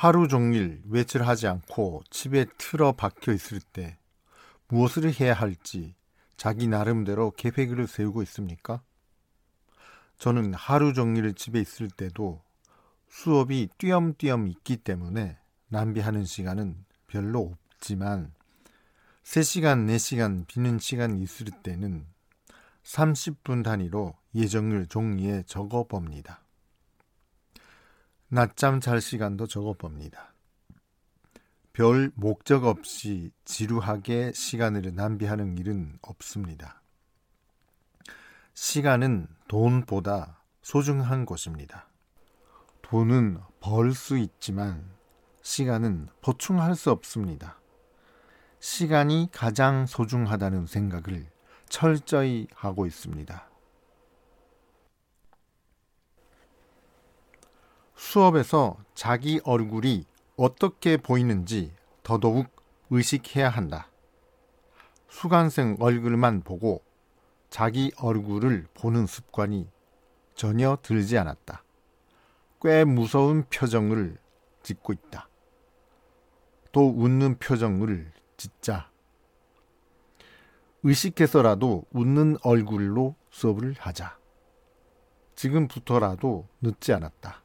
하루 종일 외출하지 않고 집에 틀어 박혀 있을 때 무엇을 해야 할지 자기 나름대로 계획을 세우고 있습니까? 저는 하루 종일 집에 있을 때도 수업이 띄엄띄엄 있기 때문에 낭비하는 시간은 별로 없지만 3시간, 4시간 비는 시간 있을 때는 30분 단위로 예정을 종이에 적어 봅니다. 낮잠 잘 시간도 적어 봅니다. 별 목적 없이 지루하게 시간을 낭비하는 일은 없습니다. 시간은 돈보다 소중한 것입니다. 돈은 벌 수 있지만 시간은 보충할 수 없습니다. 시간이 가장 소중하다는 생각을 철저히 하고 있습니다. 수업에서 자기 얼굴이 어떻게 보이는지 더더욱 의식해야 한다. 수강생 얼굴만 보고 자기 얼굴을 보는 습관이 전혀 들지 않았다. 꽤 무서운 표정을 짓고 있다. 또 웃는 표정을 짓자. 의식해서라도 웃는 얼굴로 수업을 하자. 지금부터라도 늦지 않았다.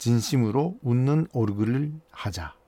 진심으로 웃는 얼굴을 하자.